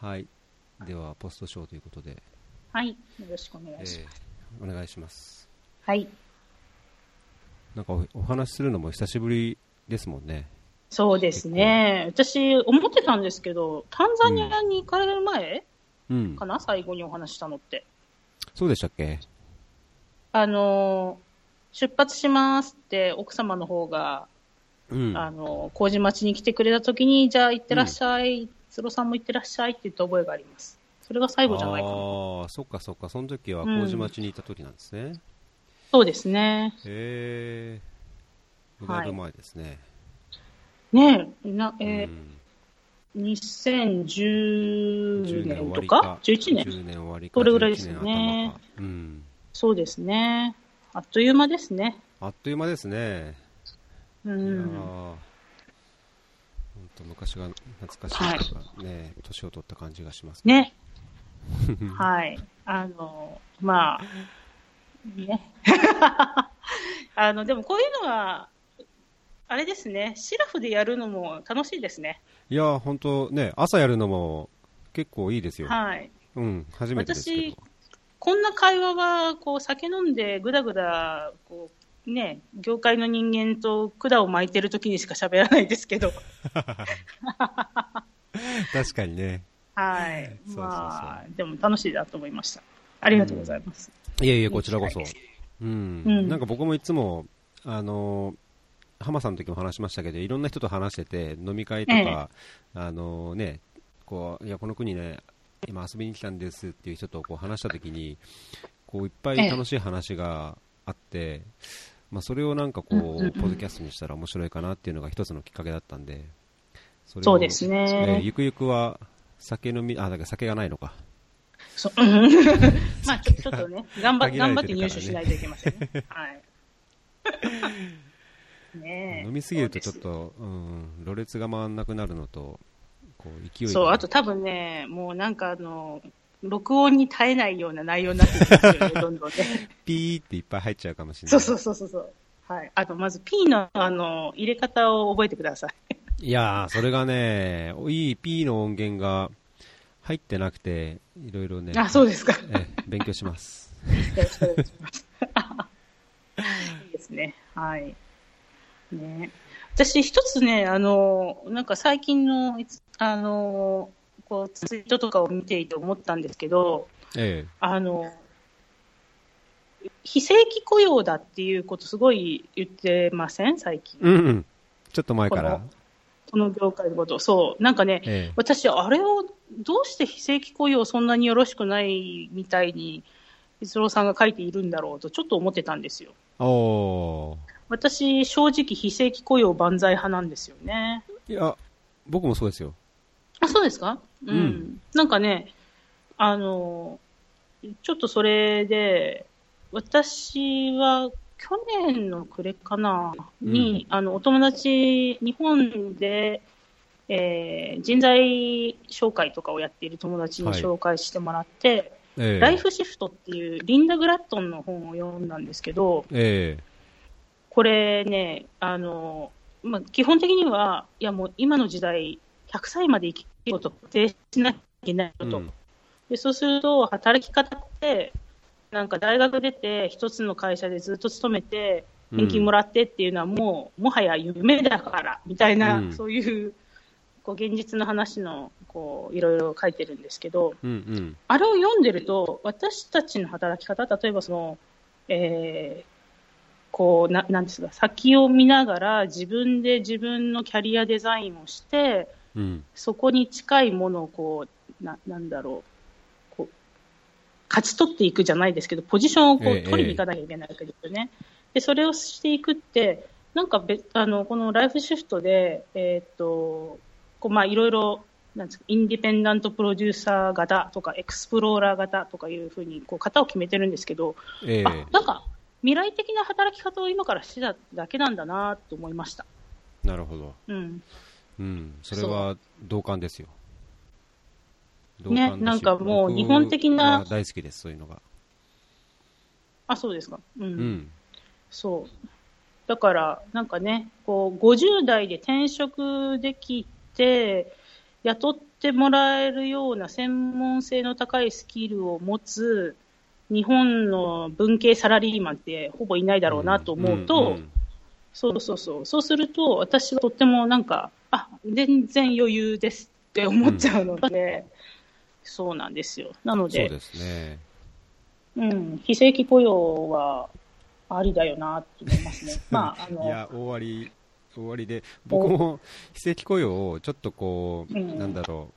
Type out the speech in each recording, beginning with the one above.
はい。では、ポストショーということで、はい。よろしくお願えいします。ーお願いします。はい。なんかおお話しするのも久しぶりですもんね。そうですね。私、思ってたんですけど、タンザニアに行かれる前うんか。な、最後にお話ししたのって。そうでしたっけ？あのー、出発しますって奥様の方が、うん。あのー、麹町に来てくれた時に、じゃあ行ってらっしゃい、つろさんも行ってらっしゃいって言った覚えがあります。それが最後じゃないかな。ああ、そっかそっか。その時はうん麹町にいた時なんですね。そうですね。へえ。だいぶ前ですね。ねえ、な、えーうん2010年とか ?11 年？10年終わりか。それぐらいですよね11年頭かうん。そうですね。あっという間ですね。あっという間ですね。うん。本当昔が懐かしいとかね、年を取った感じがしますね。はい。あの、まあ、ね。あの、でもこういうのは、あれですね、シラフでやるのも楽しいですね。いやー、本当ね、朝やるのも結構いいですよ。はい。うん、初めてですけど。こんな会話は、こう、酒飲んでぐだぐだ、こう、ね、業界の人間と管を巻いてる時にしか喋らないですけど。確かにね。はい。そうそうそうまあ、でも楽しいなと思いました。ありがとうございます。いえいえ、こちらこそ。うん。うんなんか僕もいつも、あのー、浜さんの時も話しましたけど、いろんな人と話してて、飲み会とか、あのーね、こう、いや、この国ね、今遊びに来たんですっていう人とこう話した時に、こう、いっぱい楽しい話があって、まあ、それをなんかこう、うんうんうんポッドキャストにしたら面白いかなっていうのが一つのきっかけだったんで、そそうですえーね。ゆくゆくは、酒飲み、あ、だから酒がないのか。そうん まあ、ちょっとね、頑張限ら頑張って入手しないといけませんね。はい。ねえ飲みすぎるとちょっと、うん、ろれつが回んなくなるのと、こう、勢いがそう、あと多分ね、もうなんかあの、録音に耐えないような内容になってきますよね、どんどんね。ピーっていっぱい入っちゃうかもしれない。そうそうそうそうそう。はい。あと、まず P のあの、入れ方を覚えてください。いやー、それがね、いい P の音源が入ってなくて、いろいろね、あ、そうですか。勉強します。ろしくお願いします。いいですね。はい。ね。私一つね、あの、なんか最近の、あの、こう、ツイートとかを見ていて思ったんですけど、えあの、非正規雇用だっていうことすごい言ってません？最近え。。うんうん。ちょっと前から。この業界のこと。そう。なんかね、え私、あれをどうして非正規雇用そんなによろしくないみたいに、逸郎さんが書いているんだろうとちょっと思ってたんですよ。えおー。私、正直非正規雇用万歳派なんですよね。いや、僕もそうですよ。あ、そうですか？うん。うん。なんかね、あの、ちょっとそれで、私は去年の暮れかな、に、あの、お友達、日本で、えー人材紹介とかをやっている友達にはい。紹介してもらって、ええ。ライフシフトっていうリンダ・グラットンの本を読んだんですけど、え。これね、あの、まあ、基本的には、いやもう今の時代、100歳まで生きることを固定しなきゃいけないと。えうんでそうすると、働き方って、なんか大学出て、一つの会社でずっと勤めて、年金もらってっていうのはもう、もはや夢だから、みたいな、うんそういう、こう、現実の話の、こう、いろいろ書いてるんですけど、うんうん。あれを読んでると、私たちの働き方、例えばその、えーこう、ななんですか、先を見ながら自分で自分のキャリアデザインをして、うん。そこに近いものをこう、ななんだろう、こう、勝ち取っていくじゃないですけど、ポジションをこええう取りに行かなきゃいけないわけですよね。で、それをしていくって、なんかべあの、このライフシフトで、えーっと、こうまあいろいろ、なんですか、インディペンダントプロデューサー型とか、エクスプローラー型とかいうふうに、こう、型を決めてるんですけど、ええあ、なんか、未来的な働き方を今からしてただけなんだなと思いました。なるほど。うん。うん。それは同感ですよ。同ねなんかもう日本的な大好きです、そういうのが。あ、そうですか。うんうん。そう。だから、なんかね、こう、50代で転職できて、雇ってもらえるような専門性の高いスキルを持つ日本の文系サラリーマンってほぼいないだろうなと思うと、うんうんそうそうそう。そうすると、私はとってもなんか、あ、全然余裕ですって思っちゃうので、そうなんですよ。なので、そうですね。うん、非正規雇用はありだよなと思いますね。まあ、あの、いや、大割り、大割りで、僕も非正規雇用をちょっとこう、うんなんだろ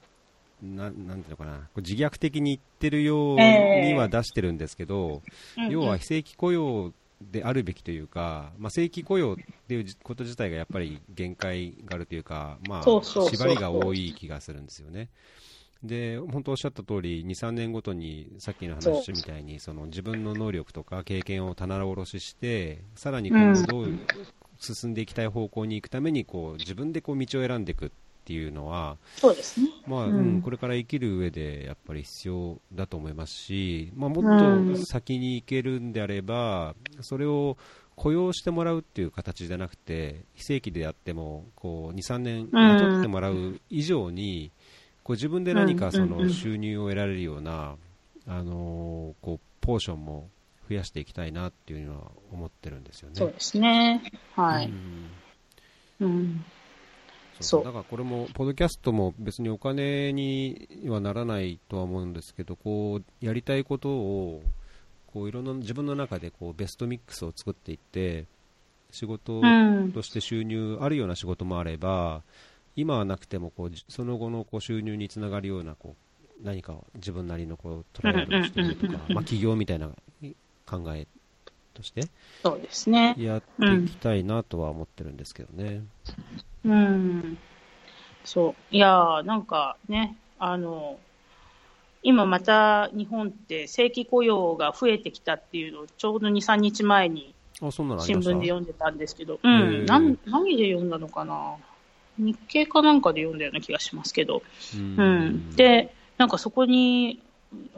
う、ななんていうのかな、自虐的に言ってるようには出してるんですけど、うん要は非正規雇用であるべきというか、まあ、正規雇用っていうこと自体がやっぱり限界があるというか、まあ、縛りが多い気がするんですよね。で、本当おっしゃった通り、2、3年ごとに、さっきの話みたいに、その自分の能力とか経験を棚卸しして、さらに今後どう進んでいきたい方向に行くために、こう、自分でこう道を選んでいく。っていうのは、そうですね。まあ、これから生きる上でやっぱり必要だと思いますし、まあ、もうんっと先に行けるんであれば、それを雇用してもらうっていう形じゃなくて、非正規であっても、こう、2、3年雇ってもらう以上に、こう自分で何かその収入を得られるような、あのーこう、ポーションも増やしていきたいなっていうのは思ってるんですよね。そうですね。はい。うんうん。そうだからこれも、ポッドキャストも別にお金にはならないとは思うんですけど、こう、やりたいことを、こう、いろんな自分の中でこう、ベストミックスを作っていって、仕事うん。として収入あるような仕事もあれば、今はなくてもこう、じその後のこう収入につながるような、こう、何か自分なりのこうトライアルをしてみるとかまあ、起業みたいな考えとしてそうですね。やっていきたいなとは思ってるんですけどね。うん。そう。いやー、なんかね、あの、今また日本って正規雇用が増えてきたっていうのをちょうど2、3日前に新聞で読んでたんですけど、うん。なん何で読んだのかな？日経かなんかで読んだような気がしますけど。うん。うん。で、なんかそこに、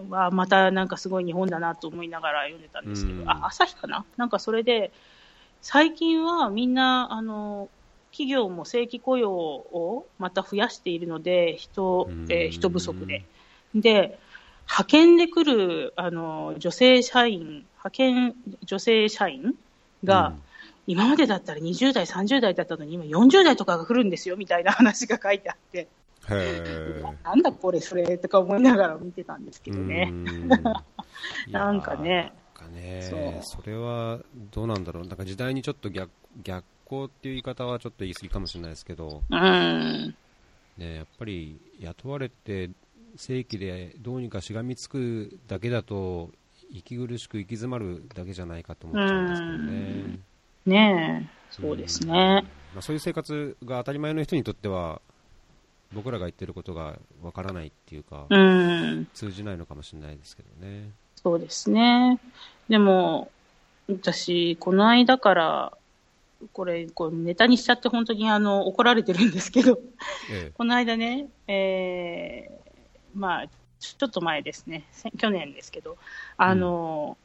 はまたなんかすごい日本だなと思いながら読んでたんですけど、うん。あ、朝日かな？なんかそれで、最近はみんな、あの、企業も正規雇用をまた増やしているので、人、えー人不足で。で、派遣で来る、あの、女性社員、派遣女性社員が、今までだったら20代、30代だったのに、今40代とかが来るんですよ、みたいな話が書いてあって。なんだこれ、それとか思いながら見てたんですけどね。なんかね。なんかねそそれはどうなんだろう、なんか時代にちょっと逆逆行っていう言い方はちょっと言い過ぎかもしれないですけど、うん。ね、やっぱり雇われて正規でどうにかしがみつくだけだと、息苦しく行き詰まるだけじゃないかと思っちゃうんですけどね。ねえ、そうですね。まあ、そういう生活が当たり前の人にとっては、僕らが言ってることがわからないっていうか、うん。通じないのかもしれないですけどね。そうですね。でも、私、この間から、これ、こうネタにしちゃって本当にあの、怒られてるんですけど、え この間ね、えー、まあ、ちょっと前ですね、せ去年ですけど、あの、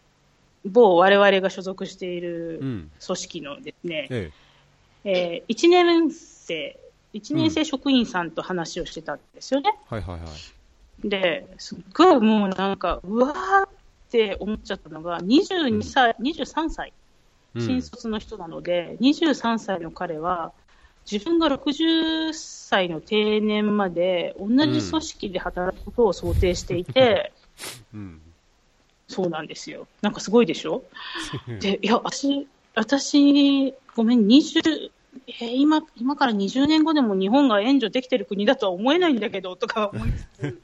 某我々が所属していえるうん。組織のですね、ええー、1年生、1年生職員さんと話をしてたんですよね。えはいはいはい。うん新卒の人なので、23歳の彼は、自分が60歳の定年まで同じ組織で働くことを想定していて、うん。そうなんですよ。なんかすごいでしょ？で、いや、私、私、ごめん、20、えー今、今から20年後でも日本が援助できてる国だとは思えないんだけど、とか思いつつ。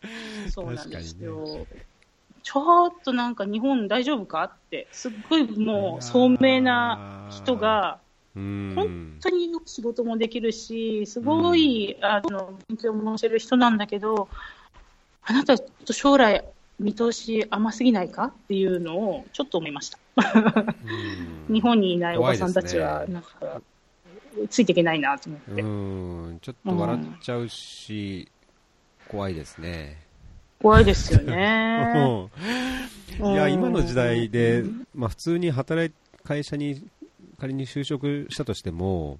そうなんですよ。ちょっとなんか日本大丈夫かって、すっごいもう聡明な人が、うん、本当によく仕事もできるし、すごい、あの、勉強もしてる人なんだけど、あなた、ちょっと将来、見通し甘すぎないかっていうのをちょっと思いました。うん日本にいないおばさんたちは、なんか、ついていけないなと思って。うん、ちょっと笑っちゃうし、怖いですね。怖いですよね。いや、今の時代で、まあ普通に働い、会社に仮に就職したとしても、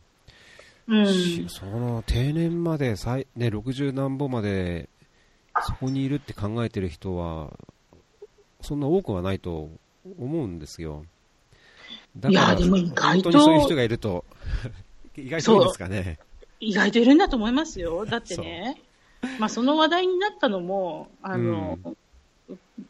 うん。しその定年までさい、ね、60何歩までそこにいるって考えてる人はそんな多くはないと思うんですよ。だいやでも意外と本当にそういう人がいると 意外といいですかね。意外といるんだと思いますよ。だってね、まあその話題になったのも、あの、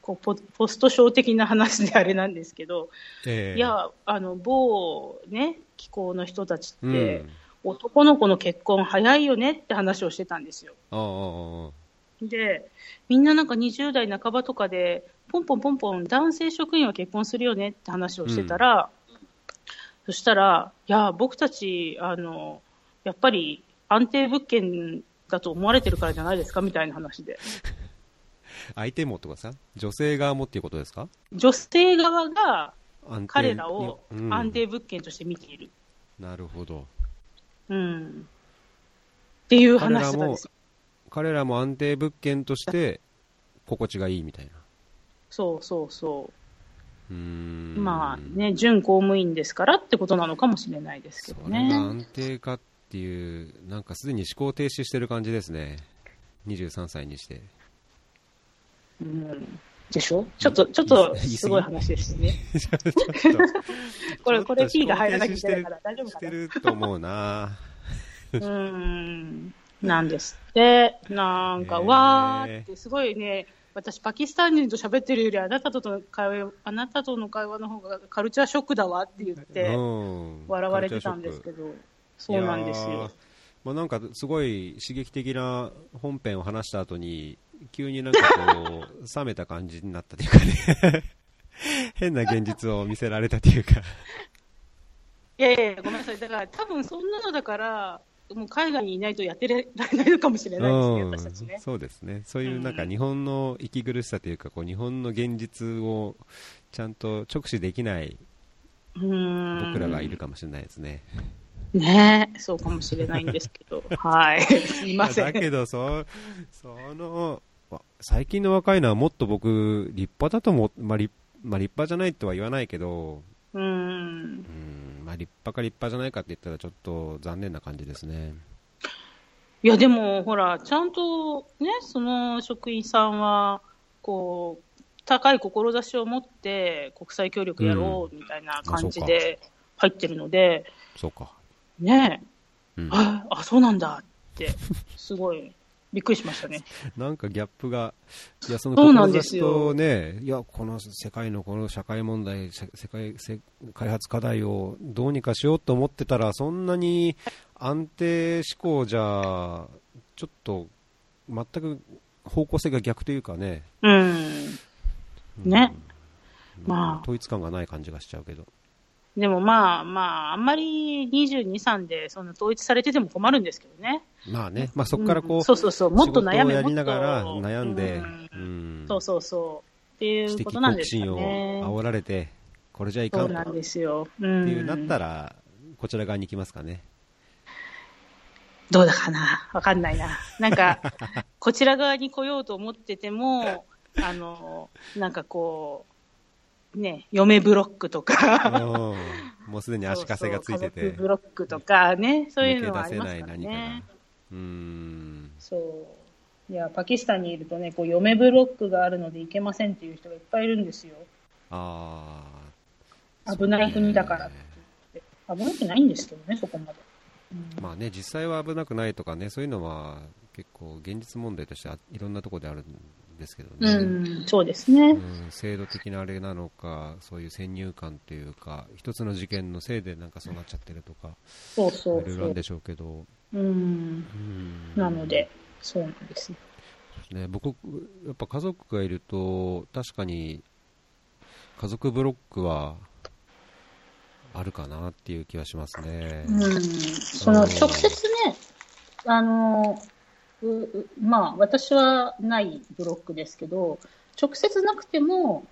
こうポポストショー的な話であれなんですけど、ええ。いや、あの、某ね、気候の人たちうん。って、男の子の結婚早いよねって話をしてたんですよ。で、みんななんか20代半ばとかで、ポンポンポンポン男性職員は結婚するよねって話をしてたら、そしたら、いや、僕たち、あの、やっぱり安定物件だと思われてるからじゃないですかみたいな話で。相手もとかさ女性側もっていうことですか？女性側が彼らをうん安定物件として見ている。なるほどうん。っていう話してたんですよ。彼らも安定物件として心地がいいみたいなそうそうそうーんう。まあね、準公務員ですからってことなのかもしれないですけどね。安定かっていう、なんかすでに思考停止してる感じですね。23歳にして。うん。でしょ？ちょっと、ちょっと、すごい話ですね。これ、これ P が入らなきゃいけないから大丈夫してかな？ると思うな？うーん。なんですって。なんか、へーわーって、すごいね、私、パキスタン人と喋ってるより、あなたとの会話、あなたとの会話の方がカルチャーショックだわって言って、うん笑われてたんですけど、そうなんですよ。まあ、なんかすごい刺激的な本編を話した後に、急になんかこう、冷めた感じになったというかね、変な現実を見せられたというか、いやいや、ごめんなさい。だから、多分そんなのだから、もう海外にいないとやってられないのかもしれないですね、うん私たちね。そうですね、そういうなんかうん日本の息苦しさというか、こう日本の現実をちゃんと直視できない。僕らがいるかもしれないですね。ねえ、そうかもしれないんですけど、はい。すいません。だけどそ、その、わ最近の若いのはもっと僕、立派だと思う、まあ立まあ、立派じゃないとは言わないけど、うーん。うんまあ、立派か立派じゃないかって言ったらちょっと残念な感じですね。いや、でも、ほら、ちゃんとね、その職員さんは、こう、高い志を持って国際協力やろうみたいな感じで入ってるので、そうか。ねえ、うん、あ、あ、そうなんだって、すごい、びっくりしましたね。なんかギャップが、いや、そのそうなんですよ志とね、いや、この世界のこの社会問題、せ世界せ開発課題をどうにかしようと思ってたら、そんなに安定志向じゃ、ちょっと、全く方向性が逆というかね。うん。ねうんまあ統一感がない感じがしちゃうけど。でもまあまあ、あんまり22、3でそんな統一されてても困るんですけどね。まあね、まあそこからこう、んそうそうそう、もっと悩やりながら悩んで、そうそうそう。っていうことなんですかね。を煽られて、これじゃいかとそうんなんですよ。うん。っていうなったら、こちら側に行きますかね。どうだかなわかんないな。なんか、こちら側に来ようと思ってても、あの、なんかこう、ね、嫁ブロックとか、うんもうすでに足かせがついてそうそうブロックとかね、そういうのはありますからね。うーんそう。いや、パキスタンにいるとね、こう、嫁ブロックがあるので行けませんっていう人がいっぱいいるんですよ。ああ危ない国だからって言って。危なくないんですけどね、そこまで。うんまあね実際は危なくないとかねそういうのは結構現実問題としてはいろんなところであるんですけどね、うん、そうですね。うん制度的なあれなのかそういう先入観というか一つの事件のせいでなんかそうなっちゃってるとかそうそいうろいろあるんでしょうけど、うん。うんなので、そうなんですね。ね、僕、やっぱ家族がいると、確かに家族ブロックはあるかなっていう気はしますね。うん。その、直接ね、あの、まあ、私はないブロックですけど、直接なくても、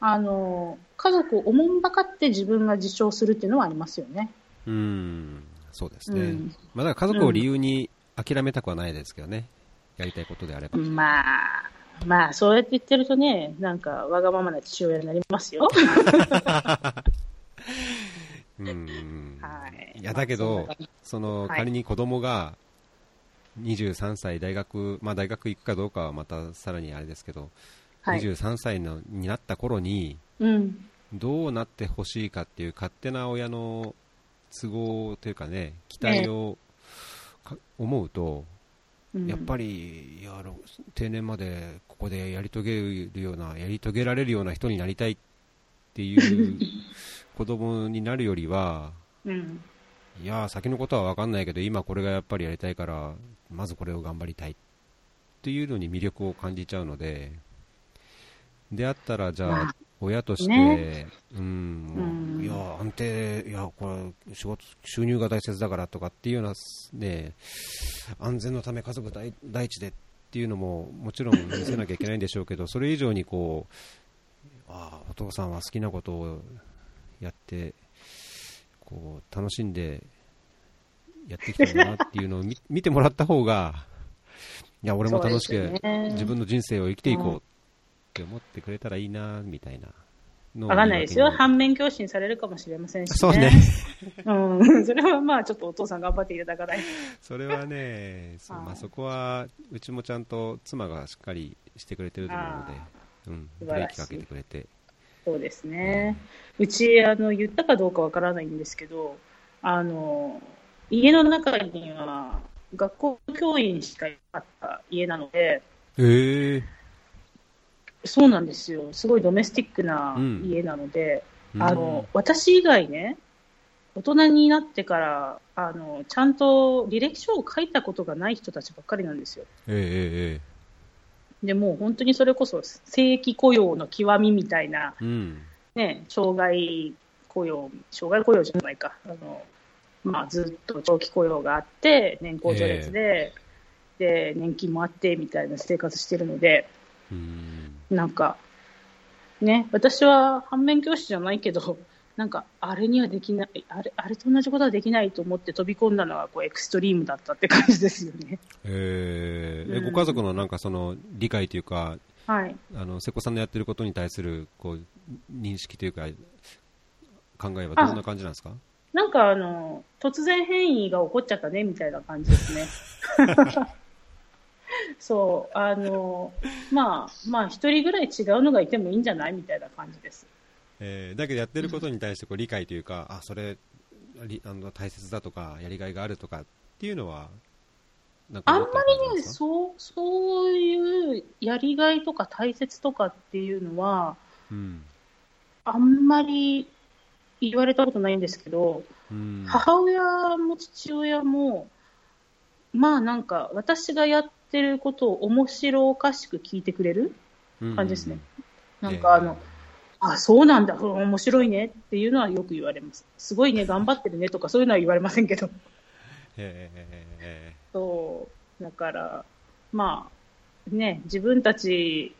あの、家族をおもんばかって自分が自重するっていうのはありますよね。うん、そうですね。うんまあ、だから家族を理由に諦めたくはないですけどね。やりたいことであれば。まあ、まあ、そうやって言ってるとね、なんか、わがままな父親になりますよ。うんうんはい。いやだけどまあそのはい仮に子供が23歳大学、まあ、大学行くかどうかはまたさらにあれですけど、はい。23歳のになった頃にうん。どうなってほしいかっていう勝手な親の都合というかね期待をか思うと、うんやっぱりいや定年までここでやり遂げるようなやり遂げられるような人になりたいっていう 子供になるよりはうん。いや先のことは分かんないけど今これがやっぱりやりたいからまずこれを頑張りたいっていうのに魅力を感じちゃうのでであったらじゃあまあ親として、ね。うんうん。いや安定いやこれ仕事収入が大切だからとかっていうようなね安全のため家族第第一でっていうのももちろん見せなきゃいけないんでしょうけどそれ以上にこうああお父さんは好きなことをやってこう楽しんでやってきたんだなっていうのを見 見てもらった方がいや俺も楽しく自分の人生を生きていこうって思ってくれたらいいなみたいなわかんないですよ。反面教師にされるかもしれませんし、ね。そうね。うん。それはまあちょっとお父さん頑張っていただかないと。それはね、そうまあ、はいそこはうちもちゃんと妻がしっかりしてくれてると思うので、うん、ブレーキかけてくれて、そうですね。うち、あの、言ったかどうかわからないんですけど、あの、家の中には学校教員しかいなかった家なので、ええそうなんですよ。すごいドメスティックなうん家なので、うんあの、私以外ね、大人になってから、あの、ちゃんと履歴書を書いたことがない人たちばっかりなんですよ。えええで、もう本当にそれこそ正規雇用の極みみたいな、えうん、ね、障害雇用、障害雇用じゃないか。あの、まあ、ずっと長期雇用があって、年功序列で、で、年金もあって、みたいな生活してるので、うん、なんか、ね、私は反面教師じゃないけど、なんか、あれにはできない、あれ、あれと同じことはできないと思って飛び込んだのが、こう、エクストリームだったって感じですよね。えええうんご家族のなんかその理解というか、はい。あの瀬古さんのやってることに対するこう認識というか、考えはどんな感じなんですか？なんか、あの、突然変異が起こっちゃったね、みたいな感じですね。そう、あの、まあ、まあ、一人ぐらい違うのがいてもいいんじゃないみたいな感じです。えーだけどやってることに対してこう理解というか、あそれりあの大切だとか、やりがいがあるとかっていうのは、あんまりりね、そう、そういうやりがいとか大切とかっていうのは、うん。あんまり言われたことないんですけど、うん。母親も父親も、まあなんか、私がやってることを面白おかしく聞いてくれる感じですね。なんかあの、あ、そうなんだ、うん面白いねっていうのはよく言われます。すごいね、頑張ってるねとかそういうのは言われませんけど。えそう、だから、まあ、ね、自分たち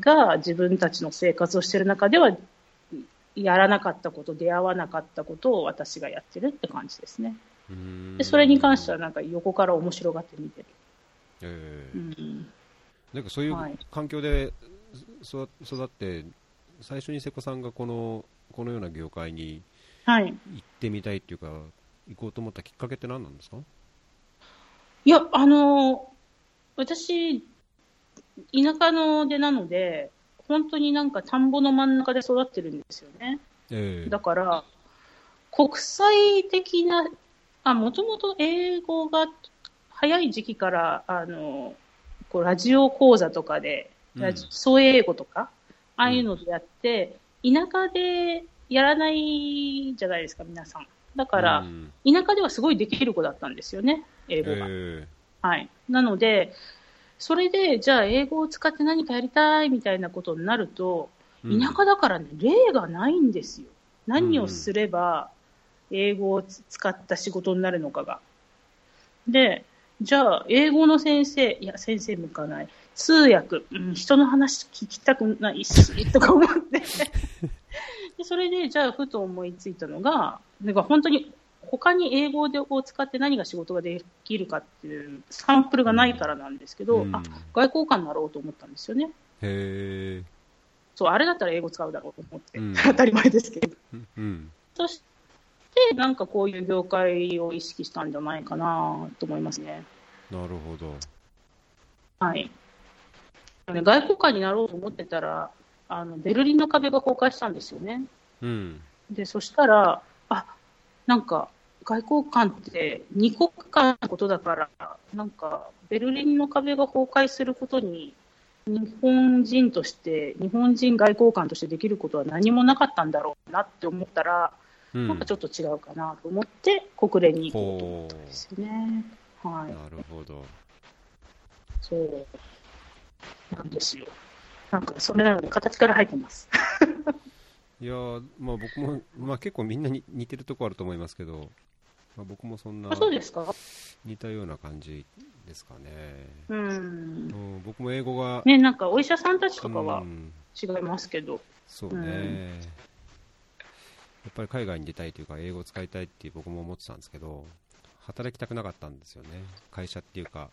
が自分たちの生活をしてる中では、やらなかったこと、出会わなかったことを私がやってるって感じですね。で、それに関してはなんか横から面白がって見てる。えーうん。なんかそういうはい環境で育育って、最初に瀬古さんがこのこのような業界にはい。行ってみたいっていうか、行こうと思ったきっかけって何なんですか？いや、あの、私、田舎の出なので、本当になんか田んぼの真ん中で育ってるんですよね。ええだから、国際的な、あ、もともと英語が早い時期から、あの、こうラジオ講座とかで、うん基礎英語とか、ああいうのでやって、田舎でやらないじゃないですか、皆さん。だから、うん田舎ではすごいできる子だったんですよね、英語が。えはい。なので、それで、じゃあ英語を使って何かやりたいみたいなことになると、田舎だからね、例がないんですよ。何をすれば英語をつ使った仕事になるのかが。で、じゃあ、英語の先生、いや、先生向かない。通訳、うん、人の話聞きたくないし、とか思って。で、それで、じゃあ、ふと思いついたのが、なんか本当に、他に英語を使って何が仕事ができるかっていうサンプルがないからなんですけど、うんあ、外交官になろうと思ったんですよね。へえそう、あれだったら英語使うだろうと思って、うん 当たり前ですけど。うんうんそして、なんかこういう業界を意識したんじゃないかなと思いますね。なるほど。はい。ね外交官になろうと思ってたら、あの、ベルリンの壁が崩壊したんですよね。うん。で、そしたら、あ、なんか、外交官って二国間のことだから、なんか、ベルリンの壁が崩壊することに、日本人として、日本人外交官としてできることは何もなかったんだろうなって思ったら、うん。なんかちょっと違うかなと思って、国連に行こうと思ほったんですよね。はう。い。なるほど。そう。なんですよ。なんか、それなので形から入ってます。いやーまあ僕も、まあ結構みんなに似てるとこあると思いますけど、まあ、僕もそんなあ、そうですか？似たような感じですかね。う。うんん、僕も英語が、ね、なんかお医者さんたちとかはうん違いますけど。そうね、うんやっぱり海外に出たいというか、英語を使いたいって僕も思ってたんですけど、働きたくなかったんですよね、会社っていうか、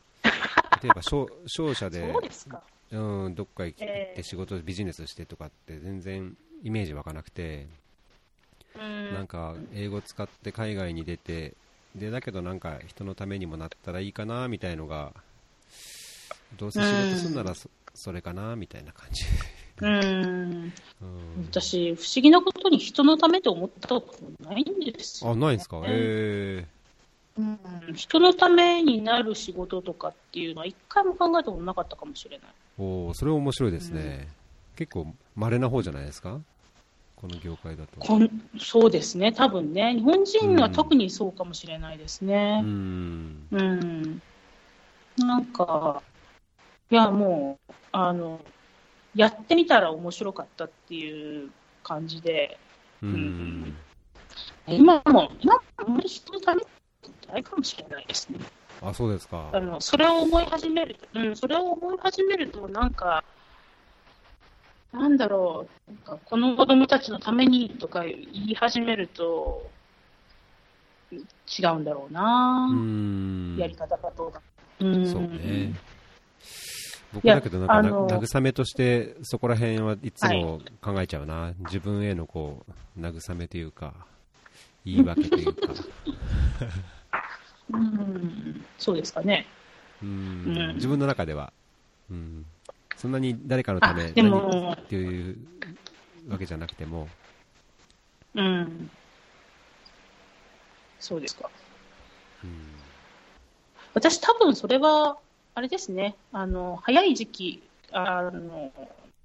例えば商商社でそうん、どっか行っええて仕事、ビジネスしてとかって全然イメージ湧かなくて、うん。なんか英語使って海外に出て、でだけどなんか人のためにもなったらいいかなみたいのが、どうせ仕事するならそ,、それかなみたいな感じ。うん。うん、私、不思議なことに人のためと思ったことないんですよ。あ、ないんですか、ねえうん。人のためになる仕事とかっていうのは一回も考えたことなかったかもしれない。ー、おーそれ面白いですね。結構稀な方じゃないですか？この業界だと。こんそうですね、多分ね。日本人は特にそうかもしれないですうね。ん。うん。なんか、いや、もう、あの、やってみたら面白かったっていう感じで、うん。今も、今もあんまり人のためないかもしれないですね。あ、そうですか。あの、それを思い始めると、うん、それを思い始めると、なんか、なんだろう、なんかこの子供たちのためにとか言い始めると、違うんだろうな、うん。やり方がどうか。うん、そうね。僕だけどなんかなあの慰めとしてそこら辺はいつも考えちゃうな、自分へのこう慰めというか言い訳というか。うん、そうですかね。うん。うん。自分の中では、うん、そんなに誰かのたあめでも何っていうわけじゃなくても、うん。そうですか。うん。私多分それは、あれですね、あの、早い時期、あの、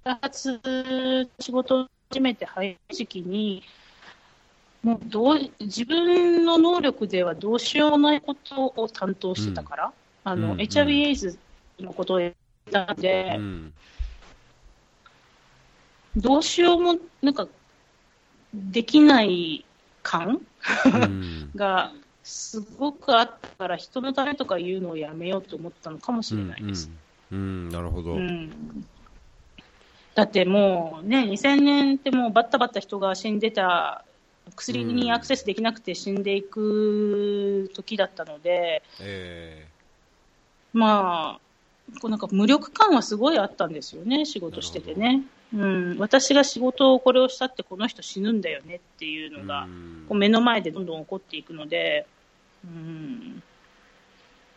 開発仕事を始めて早い時期に、もうどう、自分の能力ではどうしようもないことを担当してたから、あの、うんうん。HIV エイズのことをやったんで、うん。どうしようも、なんか、できない感うん。がすごくあったから、人のためとか言うのをやめようと思ったのかもしれないです。うん。うんなるほど、うん。だってもうね、2000年ってもうバッタバッタ人が死んでた、薬にアクセスできなくて死んでいく時だったので、えまあ、こうなんか無力感はすごいあったんですよね、仕事しててね。うん、私が仕事をこれをしたってこの人死ぬんだよねっていうーのが、うん。こう目の前でどんどん起こっていくので、うん、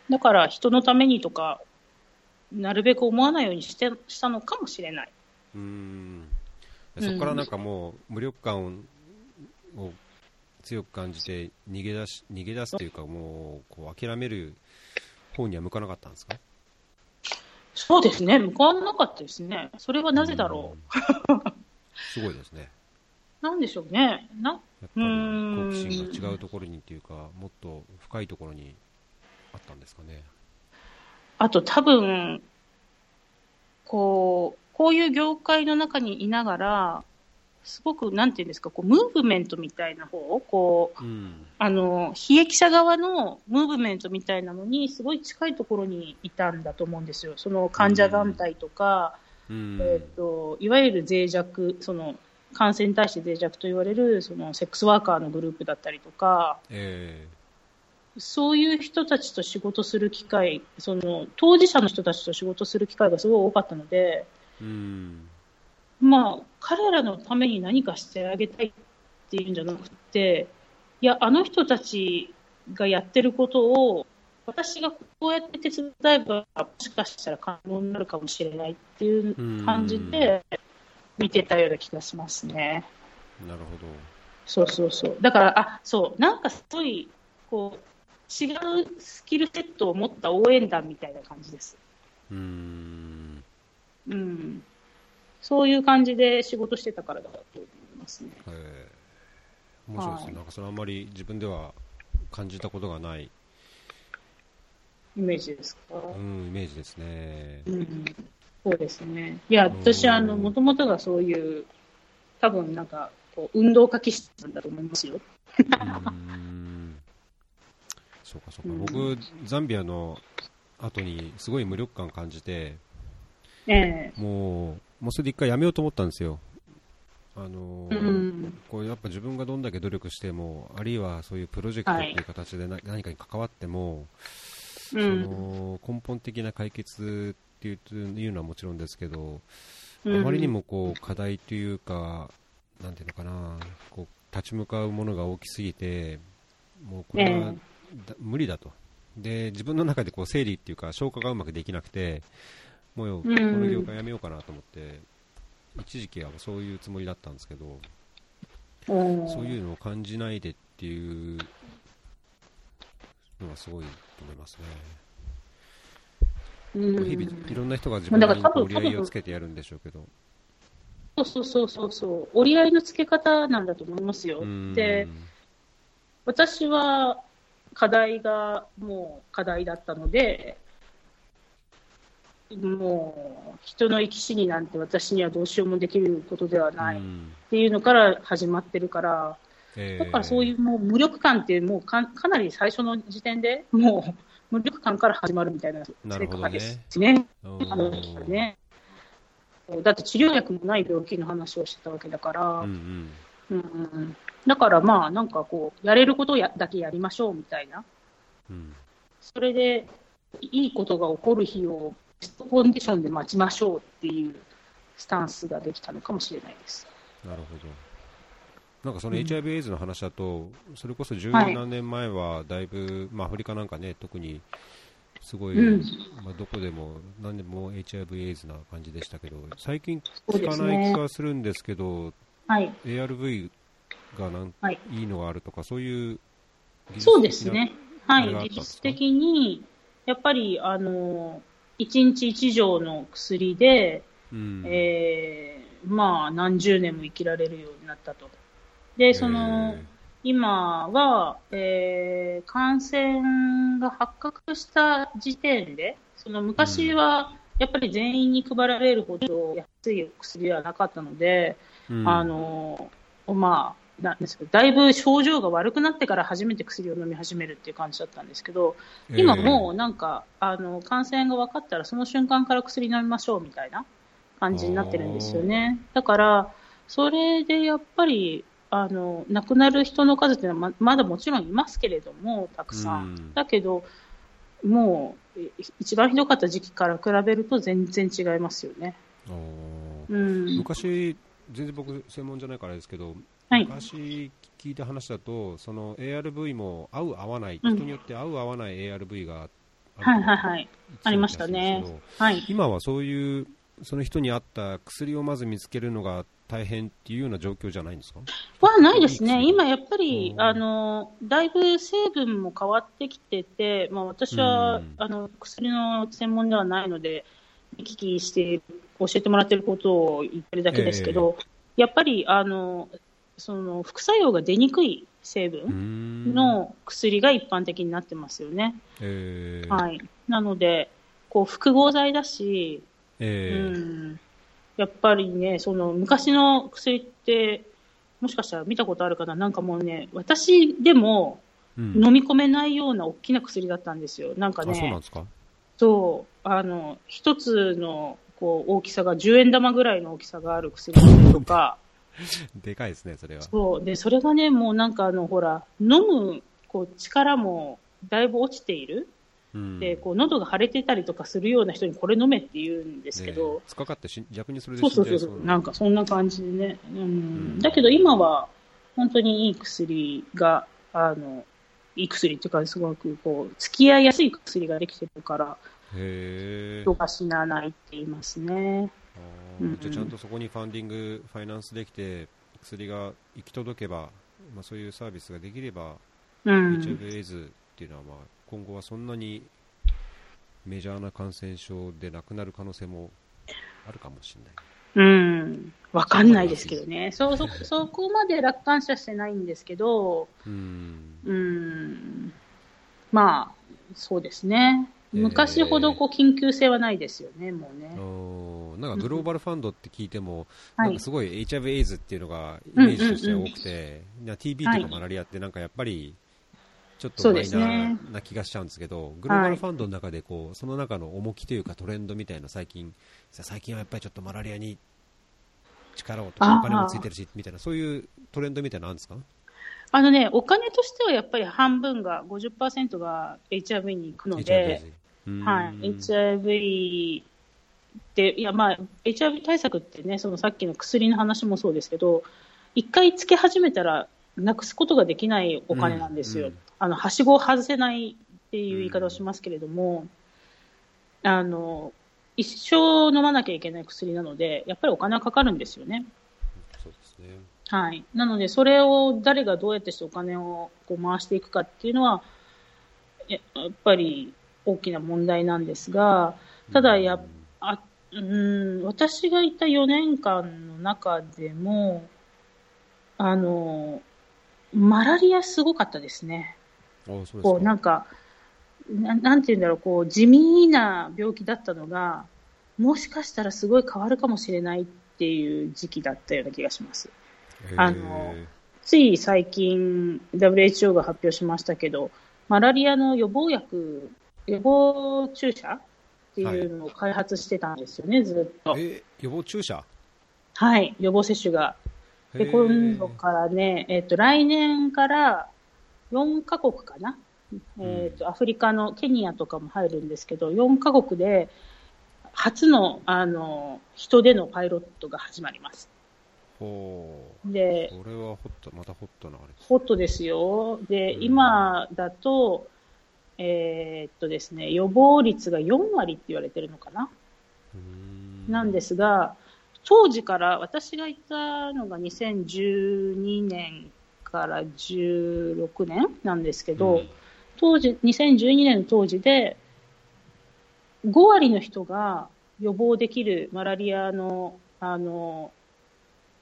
だから人のためにとか、なるべく思わないようにしてしたのかもしれない。うん。そこからなんかもう無力感を強く感じて逃げ出し逃げ出すというかもうこう諦める方には向かなかったんですか？そうですね、向かわなかったですね。それはなぜだろう。うんすごいですねなんでしょうね。なやっぱうり好奇心が違うところにっていうかもっと深いところにあったんですかねあと多分、こう、こういう業界の中にいながら、すごく、なんていうんですか、こう、ムーブメントみたいな方、こう、うん。あの、被益者側のムーブメントみたいなのに、すごい近いところにいたんだと思うんですよ。その患者団体とか、うん。えっ、と、いわゆる脆弱、その、感染に対して脆弱と言われる、その、セックスワーカーのグループだったりとか、えそういう人たちと仕事する機会、その、当事者の人たちと仕事する機会がすごい多かったので、えうんまあ、彼らのために何かしてあげたいっていうんじゃなくて、いや、あの人たちがやってることを、私がこうやって手伝えば、もしかしたら可能になるかもしれないっていう感じで見てたような気がしますね。なるほど。そうそうそう。だから、あ、そう、なんかすごい、こう、違うスキルセットを持った応援団みたいな感じです。うーん。うん。そういう感じで仕事してたからだと思いますね。えー、面白いですね。はいなんかそれあんまり自分では感じたことがない、イメージですか？うん、イメージですね。うん。そうですね。いや、私、あの、もともとがそういう、多分なんか、こう、運動家気質なんだと思いますよ。そうかそうか。うん僕、ザンビアの後にすごい無力感感じて、ええもう、もうそれで一回やめようと思ったんですよ。あのーうん。こうやっぱ自分がどんだけ努力しても、あるいはそういうプロジェクトっていう形でな何かに関わっても、そうん。の根本的な解決っていういうのはもちろんですけど、うんあまりにもこう課題というか、なんていうのかな、こう立ち向かうものが大きすぎて、もうこれは無理だと。で、自分の中でこう整理っていうか消化がうまくできなくて、もうよこうんの業界やめようかなと思って、一時期はそういうつもりだったんですけど、そういうのを感じないでっていうのはすごいと思いますね。うん日々いろんな人が自分なりにこう折り合いをつけてやるんでしょうけど。そうそうそうそう。折り合いのつけ方なんだと思いますよう。んで、私は課題がもう課題だったので、もう人の生き死になんて私にはどうしようもできることではないっうん。ていうのから始まってるから、えだからそういううもう無力感ってもうかかなり最初の時点でもう 無力感から始まるみたいななるほどね。ですね。うんあの時はね。だって治療薬もない病気の話をしてたわけだから、うんうん。うんだからまあなんかこう、やれることやだけやりましょうみたいな。うん。それでいいことが起こる日をベストコンディションで待ちましょうっていうスタンスができたのかもしれないです。なるほど。なんかそのうん HIV エイズの話だと、それこそ十はい何年前はだいぶ、まあ、アフリカなんかね、特にすごい、うんまあ、どこでも何でも HIV エイズな感じでしたけど、最近聞かない気がするんですけど、はい。ARV がなん、はいいいのがあるとか、そういう技術的なそうですね。はい。技術的に、やっぱり、あの、1日1錠の薬で、うん。えーまあ、何十年も生きられるようになったと。で、その、今は、えー感染が発覚した時点で、その昔はやっぱり全員に配られるほど安い薬ではなかったので、うん。あの、まあ、なんですけど、だいぶ症状が悪くなってから初めて薬を飲み始めるっていう感じだったんですけど、今もうなんか、あの、感染が分かったらその瞬間から薬飲みましょうみたいな感じになってるんですよね。だから、それでやっぱり、あの、亡くなる人の数っていうのはままだもちろんいますけれども、たくさん。うんだけど、もう、い一番ひどかった時期から比べると全然違いますよね。うん。昔、全然僕、専門じゃないからですけど、はい。昔聞いた話だと、その ARV も合う合わない、うん。人によって合う合わない ARV がある。はいはいはい。ありましたね。はい。今はそういう、その人に合った薬をまず見つけるのが大変っていうような状況じゃないんですか？はないですね。今やっぱりう、ん。あの、だいぶ成分も変わってきてて、まあ私は、うん。あの、薬の専門ではないので、見聞きして、教えてもらってることを言ってるだけですけど、やっぱり、あの、その、副作用が出にくい成分ん。の薬が一般的になってますよね。えー。はい。なので、こう、複合剤だし、えー。うん。やっぱりね、その昔の薬って、もしかしたら見たことあるかな、なんかもうね、私でもうん。飲み込めないような大きな薬だったんですよ。なんかあそうなんねで、すか？そう、あの、一つのこう大きさが10円玉ぐらいの大きさがある薬だったりとか、でかいですね、それは。そう、で、それがね、もうなんかあの、ほら、飲むこう力もだいぶ落ちている。うんで、こう、喉が腫れてたりとかするような人にこれ飲めって言うんですけど、ねつかかってし逆にそれで死そうそうそう、そうなんかそんな感じでね。うん。んだけど今は、本当にいい薬があの、いい薬っていうか、すごくこう、付き合いやすい薬ができてるから、へえ人が死なないって言いますね。あーうんうんじゃあちゃんとそこにファンディング、ファイナンスできて、薬が行き届けば、まあ、そういうサービスができれば、うん。HIV エイズっていうのは、まあ、今後はそんなにメジャーな感染症でなくなる可能性もあるかもしれない。うん。わかんないですけどね。そう、そ、そこまで楽観視はしてないんですけど、うんうん。まあ、そうですね。えー。昔ほどこう緊急性はないですよね、もうね。なんかグローバルファンドって聞いても、はい。なんか。すごい HIV エイズっていうのがイメージとしては多くて、な TB とかマラリアってなんかやっぱりちょっとマイナねーな気がしちゃうんですけど、グローバルファンドの中でこうその中の重きというかトレンドみたいな最近、最近はやっぱりちょっとマラリアに力をとかお金もついてるしみたいな、そういうトレンドみたいなのあるんですか？あのね、お金としてはやっぱり半分が、50%が HIV に行くので、はい、HIV って、いや、まあ、HIV 対策ってね、そのさっきの薬の話もそうですけど、一回つけ始めたら、なくすことができないお金なんですよ。うんうんあの、はしごを外せないっていう言い方をしますけれども、あの、一生飲まなきゃいけない薬なので、やっぱりお金はかかるんですよね。そうですね。はい。なので、それを誰がどうやってしてお金をこう回していくかっていうのは、ややっぱり大きな問題なんですが、ただやうんあうん、私がいた4年間の中でも、あの、マラリアすごかったですね。あそうですかこう、なんか、ななんて言うんだろう、こう、地味な病気だったのが、もしかしたらすごい変わるかもしれないっていう時期だったような気がします。あのつい最近、WHO が発表しましたけど、マラリアの予防薬、予防注射っていうのを開発してたんですよね、ずっと。え予防注射？はい、予防接種が。で、今度からね、えっ、と、来年から4カ国かな？えっ、と、アフリカのケニアとかも入るんですけど、4カ国で初の、あの、人でのパイロットが始まります。ほでう、これはホット、またホットなあれです。ホットですよ。で、うん今だと、えーっとですね、予防率が4割って言われてるのかな、なんですが、当時から、私がいたのが2012年から16年なんですけど、うん。当時、2012年の当時で、5割の人が予防できるマラリアの、あの、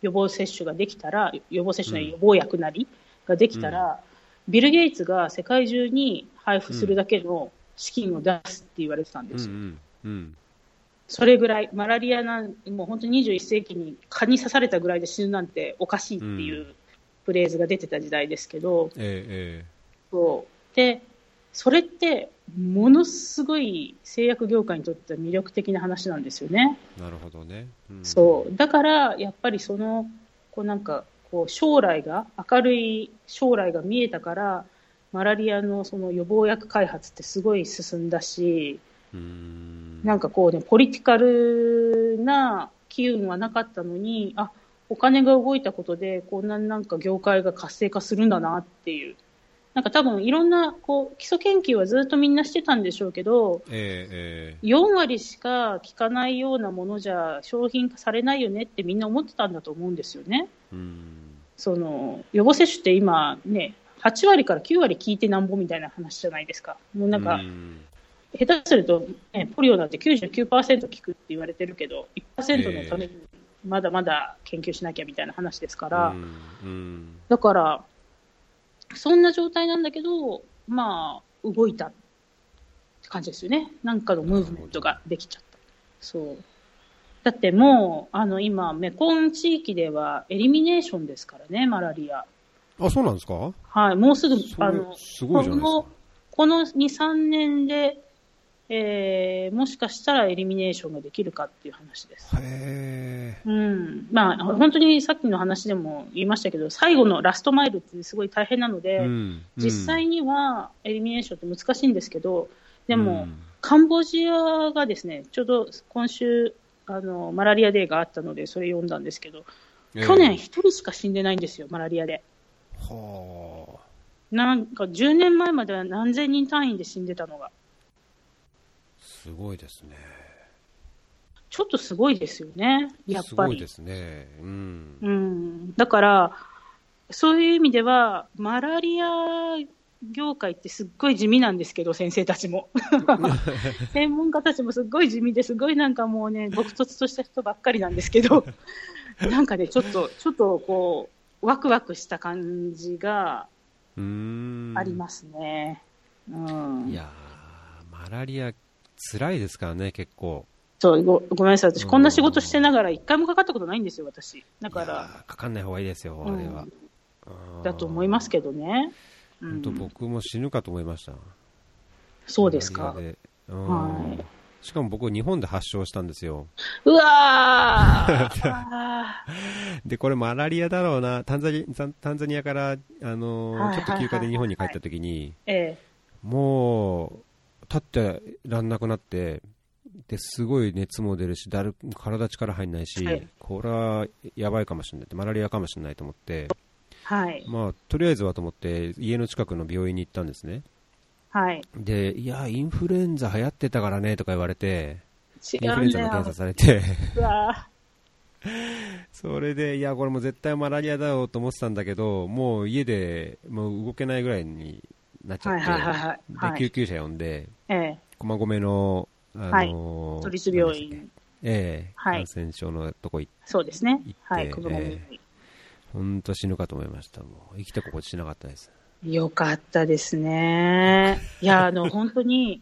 予防接種ができたら、予防接種のうん予防薬なりができたら、ビル・ゲイツが世界中に配布するだけの資金を出すって言われてたんですよ。うんうんうんそれぐらい、マラリアなん、もう本当に21世紀に蚊に刺されたぐらいで死ぬなんておかしいっていううフレーズが出てた時代ですけど、ええそう。で、それって、ものすごい製薬業界にとっては魅力的な話なんですよね。えなるほどね。うんそう。だから、やっぱりその、こうなんか、こう将来が、明るい将来が見えたから、マラリアのその予防薬開発ってすごい進んだし、んなんかこうね、ポリティカルな機運はなかったのに、あ、お金が動いたことで、こんななんか業界が活性化するんだなっていう。なんか多分いろんな、こう、基礎研究はずっとみんなしてたんでしょうけど、えええ4割しか効かないようなものじゃ商品化されないよねってみんな思ってたんだと思うんですよね。その、予防接種って今ね、8割から9割効いてなんぼみたいな話じゃないですか。もうなんか、うん下手すると、ね、ポリオなんて99%効くって言われてるけど、1%のためにまだまだ研究しなきゃみたいな話ですから、だから、そんな状態なんだけど、まあ、動いたって感じですよね。なんかのムーブメントができちゃった。そう。だってもう、あの、今、メコン地域ではエリミネーションですからね、マラリア。あ、そうなんですか？はい、もうすぐ、あの、すごいじゃないですこのか。この2、3年で、えー、もしかしたらエリミネーションができるかっていう話です。へえ。うん。まあ、本当にさっきの話でも言いましたけど、最後のラストマイルってすごい大変なので、うん実際にはエリミネーションって難しいんですけど、でも、うんカンボジアがですね、ちょうど今週、あの、マラリアデーがあったので、それ読んだんですけど、ええ去年一人しか死んでないんですよ、マラリアで。はなんか10年前までは何千人単位で死んでたのが。すごいですね。ちょっとすごいですよね、やっぱり。すごいですね。うん。うん、だから、そういう意味では、マラリア業界ってすっごい地味なんですけど、先生たちも。専門家たちもすっごい地味ですごいなんかもうね、朴突とした人ばっかりなんですけど、なんかね、ちょっと、ちょっとこう、ワクワクした感じが。ありますね。うん。いやー、マラリア、辛いですからね、結構。そうご、ごめんなさい。私、こんな仕事してながら一回もかかったことないんですよ、私。だかいら、かかんない方がいいですよ、うんあれは。だと思いますけどね。うん。本当、僕も死ぬかと思いました。そうですか。はい。しかも僕、日本で発症したんですよ。うわー。あ で、これマラリアだろうな、タンザニタンザニアから、あのーはいはいはい。ちょっと休暇で日本に帰った時に、ーえ。もう、立ってらんなくなって、ですごい熱も出るし、だる体力入んないし、はい。これはやばいかもしれないマラリアかもしれないと思って、えはい。まあ、とりあえずはと思って、家の近くの病院に行ったんですね。はい。で、いや、インフルエンザ流行ってたからねとか言われて、違インフルエンザの検査。されて、それで、いや、これもう絶対マラリアだろうと思ってたんだけど、もう家でもう動けないぐらいになっちゃって、はいはいはいはいはで、い救急車呼んで、ーえ駒込の、あのー都立病院。けええはい感染症のとこ行って、そうですね。はい。子供え本当死ぬかと思いました。もう生きて心地しなかったです。よかったですね。いや、あの、本当に、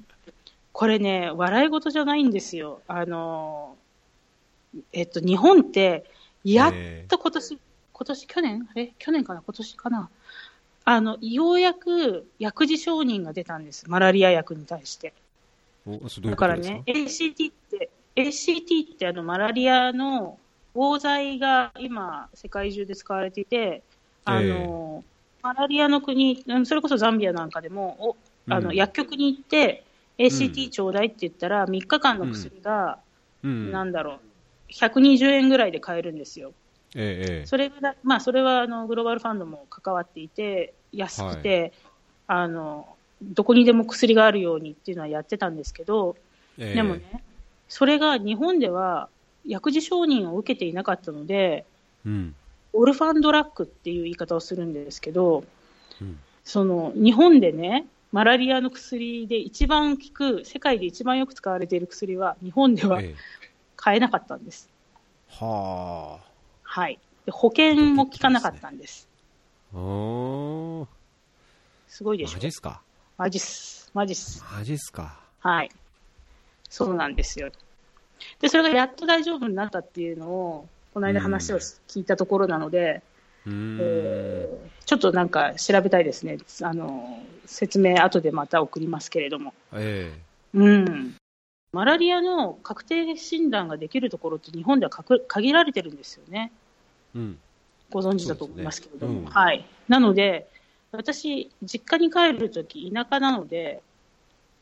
これね、笑い事じゃないんですよ。あの、えっと、日本って、やっと今年、今年、去年？あれ？去年かな？今年かな？あの、ようやく薬事承認が出たんです。マラリア薬に対して。ういうだからね、ACT って、ACT ってあの、マラリアの防剤が今、世界中で使われていて、あの、マラリアの国、うんそれこそザンビアなんかでも、おあの、うん。薬局に行って、ACT ちょうだいって言ったら、3日間の薬が、うん、なんだろう、120円ぐらいで買えるんですよ。えええそれが、まあ、それはあのグローバルファンドも関わっていて、安くて、あの、どこにでも薬があるようにっていうのはやってたんですけど、ええ。でもね、それが日本では薬事承認を受けていなかったので、うん、オルファンドラッグっていう言い方をするんですけど、うん、その日本でね、マラリアの薬で一番効く、世界で一番よく使われている薬は、日本ではええ買えなかったんです。ははい。で保険も効かなかったんです。あ。おーすごいでしょマジっすか？マジっす。マジっす。マジっすかはい。そうなんですよ。で、それがやっと大丈夫になったっていうのを、この間話を聞いたところなので、うーん、えーちょっとなんか調べたいですね。あの、説明後でまた送りますけれども。えうん。マラリアの確定診断ができるところって日本ではかく限られてるんですよね。えうん、ご存知だと思いますけれども。ねうんはい。なので、私、実家に帰るとき、田舎なので、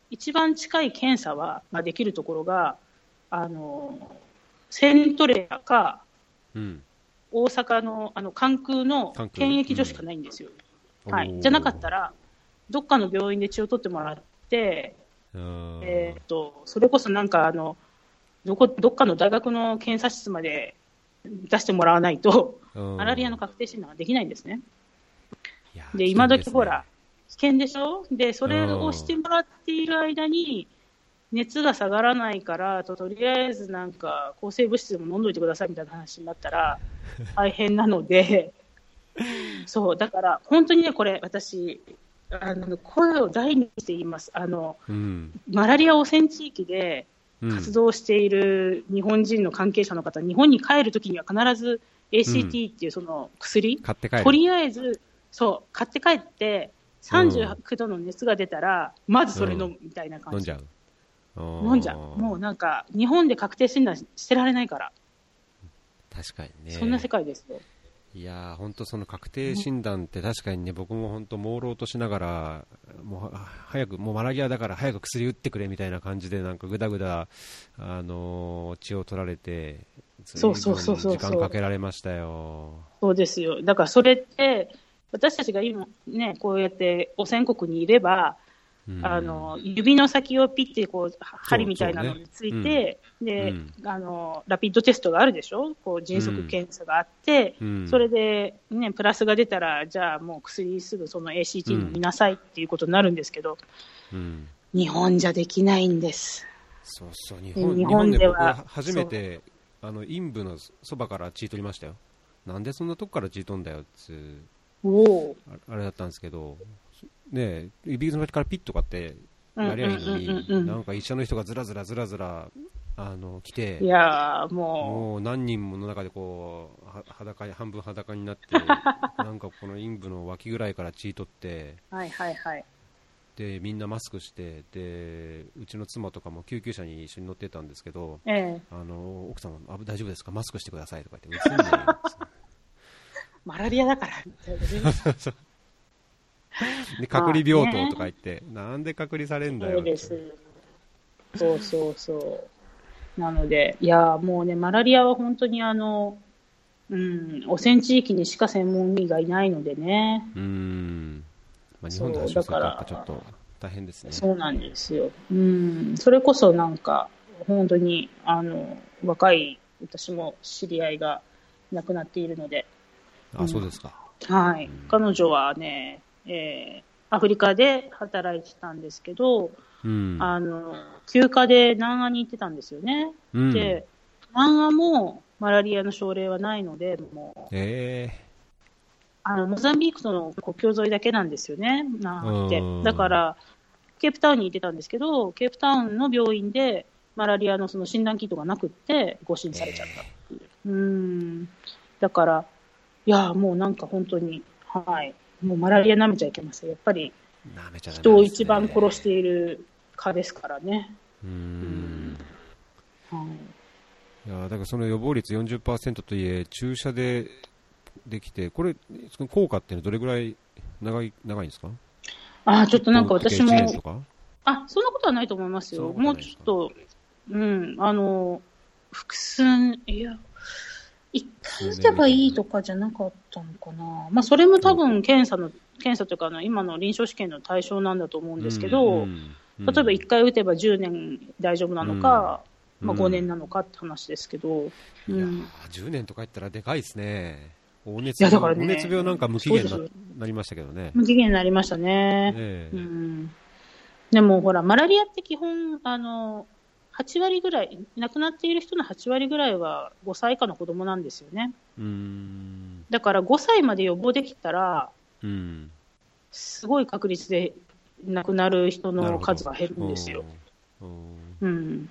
一番近い検査は、ができるところが、あの、セントレアか、うん。大阪のあの関空の検疫所しかないんですよ。はい。おーじゃなかったら、どっかの病院で血を取ってもらって、えーっと、それこそなんかあの、どこ、どっかの大学の検査室まで出してもらわないと、うんマラリアの確定診断ができないんですね。で、今時ほら、危険でしょ？で、それをしてもらっている間に、熱が下がらないから、ととりあえずなんか抗生物質でも飲んどいてくださいみたいな話になったら、大変なので、そう、だから本当にね、これ、私、あの声を大にして言います。あの、うん、マラリア汚染地域でうん活動している日本人の関係者の方、日本に帰るときには必ず ACT っていうその薬、買って帰る。とりあえず、そう、買って帰って、39度の熱が出たら、まずそれ飲むみたいな感じ。飲んじゃう。飲んじゃう。もうなんか、日本で確定診断してられないから、確かにね。そんな世界ですよ。いやー、本当その確定診断って確かにね、僕も本当朦朧としながら、もうあ早く、もうマラリアだから早く薬打ってくれみたいな感じで、なんかぐだぐだ、あのー血を取られて、そうそうそうそう時間かけられましたよ。そうですよ。だからそれって、私たちが今ね、こうやって汚染国にいれば、うんあの、指の先をピッてこう、針みたいなのについて、で、うん。あの、ラピッドテストがあるでしょ？こう、迅速検査があって、うん。それで、ね、プラスが出たら、じゃあもう薬すぐその ACT 飲みなさいっていうことになるんですけど、うん。日本じゃできないんです。そうそう、日日本日本本ではは初めて、あの、陰部のそばから血取りましたよ。なんでそんなとこから血取んだよっつあれだったんですけど、ねえ、指の先からピッとかってやりゃいいのに、なんか医者の人がずらずらずらずら、あの、来てい、やー、ももう何人もの中でこう、は裸に、半分裸になって、なんかこの陰部の脇ぐらいから血取って、う、はいはいはい。で、みんなマスクして、で、うちの妻とかも救急車に一緒に乗ってたんですけど、ええ。あの、奥様、あ大丈夫ですか？マスクしてくださいとか言って、マラリアだから、みたいなね。で、隔離病棟とか言って、なんで隔離されんだよそうです。そうそうそう。なので、いやー、もうね、マラリアは本当にあの、うん、汚染地域にしか専門医がいないのでね。うーん。まあ、日本でそう発症するとちょっと大変ですね。そうなんですよ。うん、それこそなんか、本当に、あの、若い、私も知り合いが亡くなっているので、あ、そうですか。はい。彼女はね、えーアフリカで働いてたんですけど、うん。あの、休暇で南アに行ってたんですよね。うん、で、南アもマラリアの症例はないので、もう、えあの、モザンビークとの国境沿いだけなんですよね、南アってうん。だから、ケープタウンに行ってたんですけど、ケープタウンの病院でマラリアのその診断キットがなくって、誤診されちゃったっていう。うん。だから、いや、もうなんか本当に、はい。もうマラリア舐めちゃいけません。やっぱり人を一番殺している蚊ですからね。うーん。はい。いやだからその予防率40%といえ、注射でできて、これ、その効果っていうのはどれぐらい長い長いんですか？ああ、ちょっとなんか私も1、年とか？あ、そんなことはないと思いますよ。もうちょっと、うん、あの、複数、いや、一回打てばいいとかじゃなかったのかな。まあ、それも多分検査の、検査というか今の臨床試験の対象なんだと思うんですけど、例えば1回打てば10年大丈夫なのか、うん。まあ、5年なのかって話ですけど、ういやん、ー10年とか言ったらでかいですね。黄熱いやだからね病黄熱病なんか無期限なそうですなりましたけどね。無期限になりましたね。うん。でもほら、マラリアって基本、あの、8割ぐらい、亡くなっている人の8割ぐらいは5歳以下の子供なんですよね。うーん。だから5歳まで予防できたら、うん。すごい確率で亡くなる人の数が減るんですよ。うん。うん。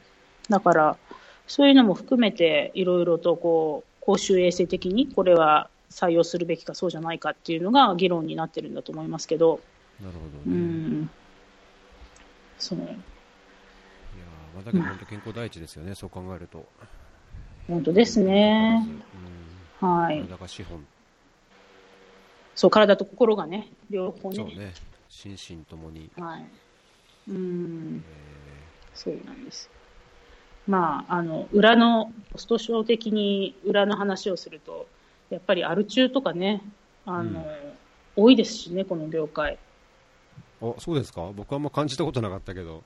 だから、そういうのも含めて、いろいろとこう、公衆衛生的にこれは採用するべきかそうじゃないかっていうのが議論になってるんだと思いますけど、なるほうどね。ん。そう。まあだけど本当健康第一ですよね、そう考えると。本当ですね。うん。はい。だから資本。そう、体と心がね、両方ね。そうね。心身ともに。はい。うん。えそうなんです。まあ、あの、裏の、ポスト症的に裏の話をすると、やっぱりアル中とかね、あの、うん多いですしね、この業界。ーあ、そうですか僕はあんま感じたことなかったけど。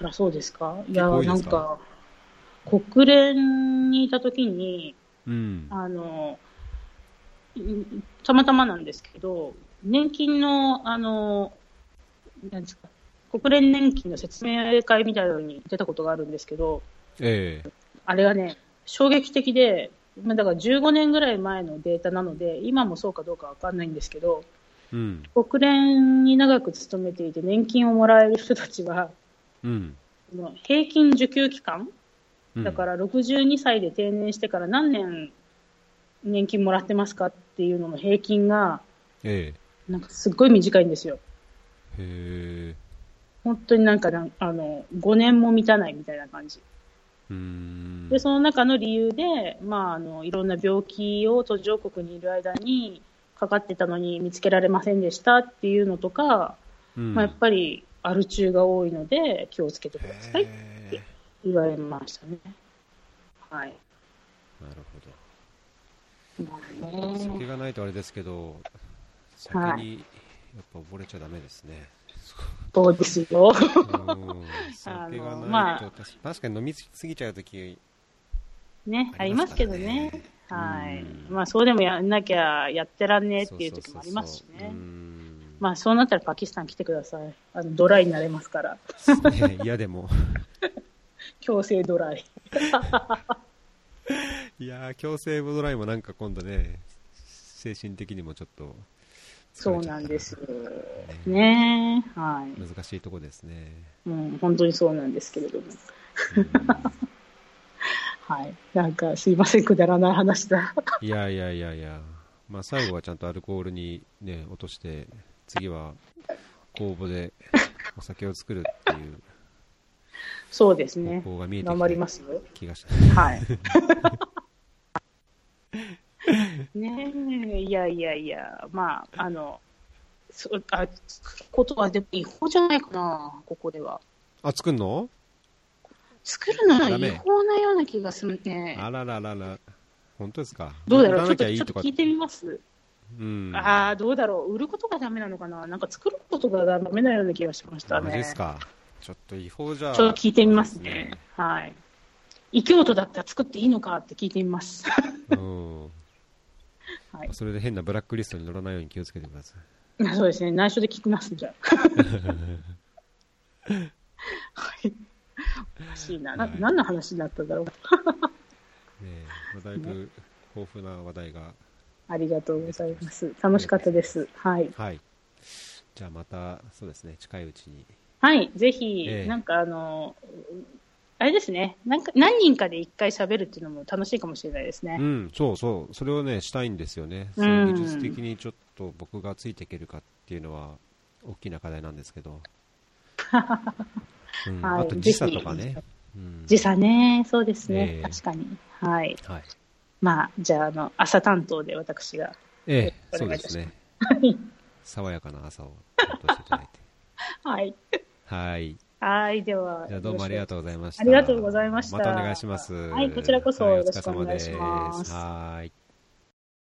あら、そうですか？いや、なんかか、国連にいた時に、うん。あの、うんたまたまなんですけど、年金の、あの、なんですか、国連年金の説明会みたいなのに出たことがあるんですけど、ええあれがね、衝撃的で、まあだから15年ぐらい前のデータなので、今もそうかどうかわかんないんですけど、うん。国連に長く勤めていて年金をもらえる人たちは、うん。平均受給期間、うんだから62歳で定年してから何年年金もらってますかっていうのの平均が、えなんかすっごい短いんですよ。えへえ。本当になんかあの、5年も満たないみたいな感じ。うーん。で、その中の理由で、まあ、あの、いろんな病気を途上国にいる間にかかってたのに見つけられませんでしたっていうのとか、うんまあ、やっぱりアル中が多いので気をつけてくださいってへ言われましたね。はい。ーなるほど。まあね酒がないとあれですけど、酒にやっぱ溺れちゃダメですね。そうですよ。うん 酒がないと、まあ確確かに飲みすぎちゃうとき、ね、あありますすけどね。はい。うんまあ、そうでもやんなきゃやってらんねえっていう時もありますしそうそうそうまあ、そうなったらパキスタン来てください。あの、ドライになれますから。ね嫌でも。強制ドライ。いやー、強制ドライもなんか今度ね、精神的にもちょっとそうなんですよ。ねえ。はい。難しいとこですね。うん、本当にそうなんですけれども。うん はい。なんか、すいません、くだらない話だ。いやいやいやいや、まあ、最後はちゃんとアルコールに、ね、落として、次は酵母でお酒を作るっていうそうですね。方向が見えて頑張りきたますよ。気がした。はい。ねえ、いやいやいや、まあ、あの、そあ、ことはでも違法じゃないかな、ここでは。あ、作んの？作るのは違法なような気がするね。あらららら。本当ですか？どうだろう？ちょっと聞いてみます？うん。ああ、どうだろう売ることがダメなのかななんか作ることがダメなような気がしましたね。ですか。ちょっと違法じゃ。ちょっと聞いてみますね。はい。異教徒だったら作っていいのかって聞いてみます。うん。はい。それで変なブラックリストに乗らないように気をつけてください。そうですね。内緒で聞きます、じゃあ。はい。おかしいな。な、はい何の話になったんだろう。ねえまあだいぶ豊富な話題が。ありがとうございます。楽しかったです。はい。はい。じゃあまた、そうですね、近いうちに。はい。ぜひ、ええなんかあの、あれですね。なんか、何人かで一回喋るっていうのも楽しいかもしれないですねう。ん、そうそう、それをね、したいんですよね。うんその技術的にちょっと僕がついていけるかっていうのは、大きな課題なんですけど。うん、はいあと時差とかね。うん、時差ね。そうですね。ええ確かに。はい。はい。まあ、じゃあ、あの、朝担当で私が。ええ、おそうですね。はい。爽やかな朝を担当していただいて。はい。はい。はい。では。じゃあどうもありがとうございました。ありがとうございましたまたお願いします。はいこちらこそはいよろしくお願いしますはーい。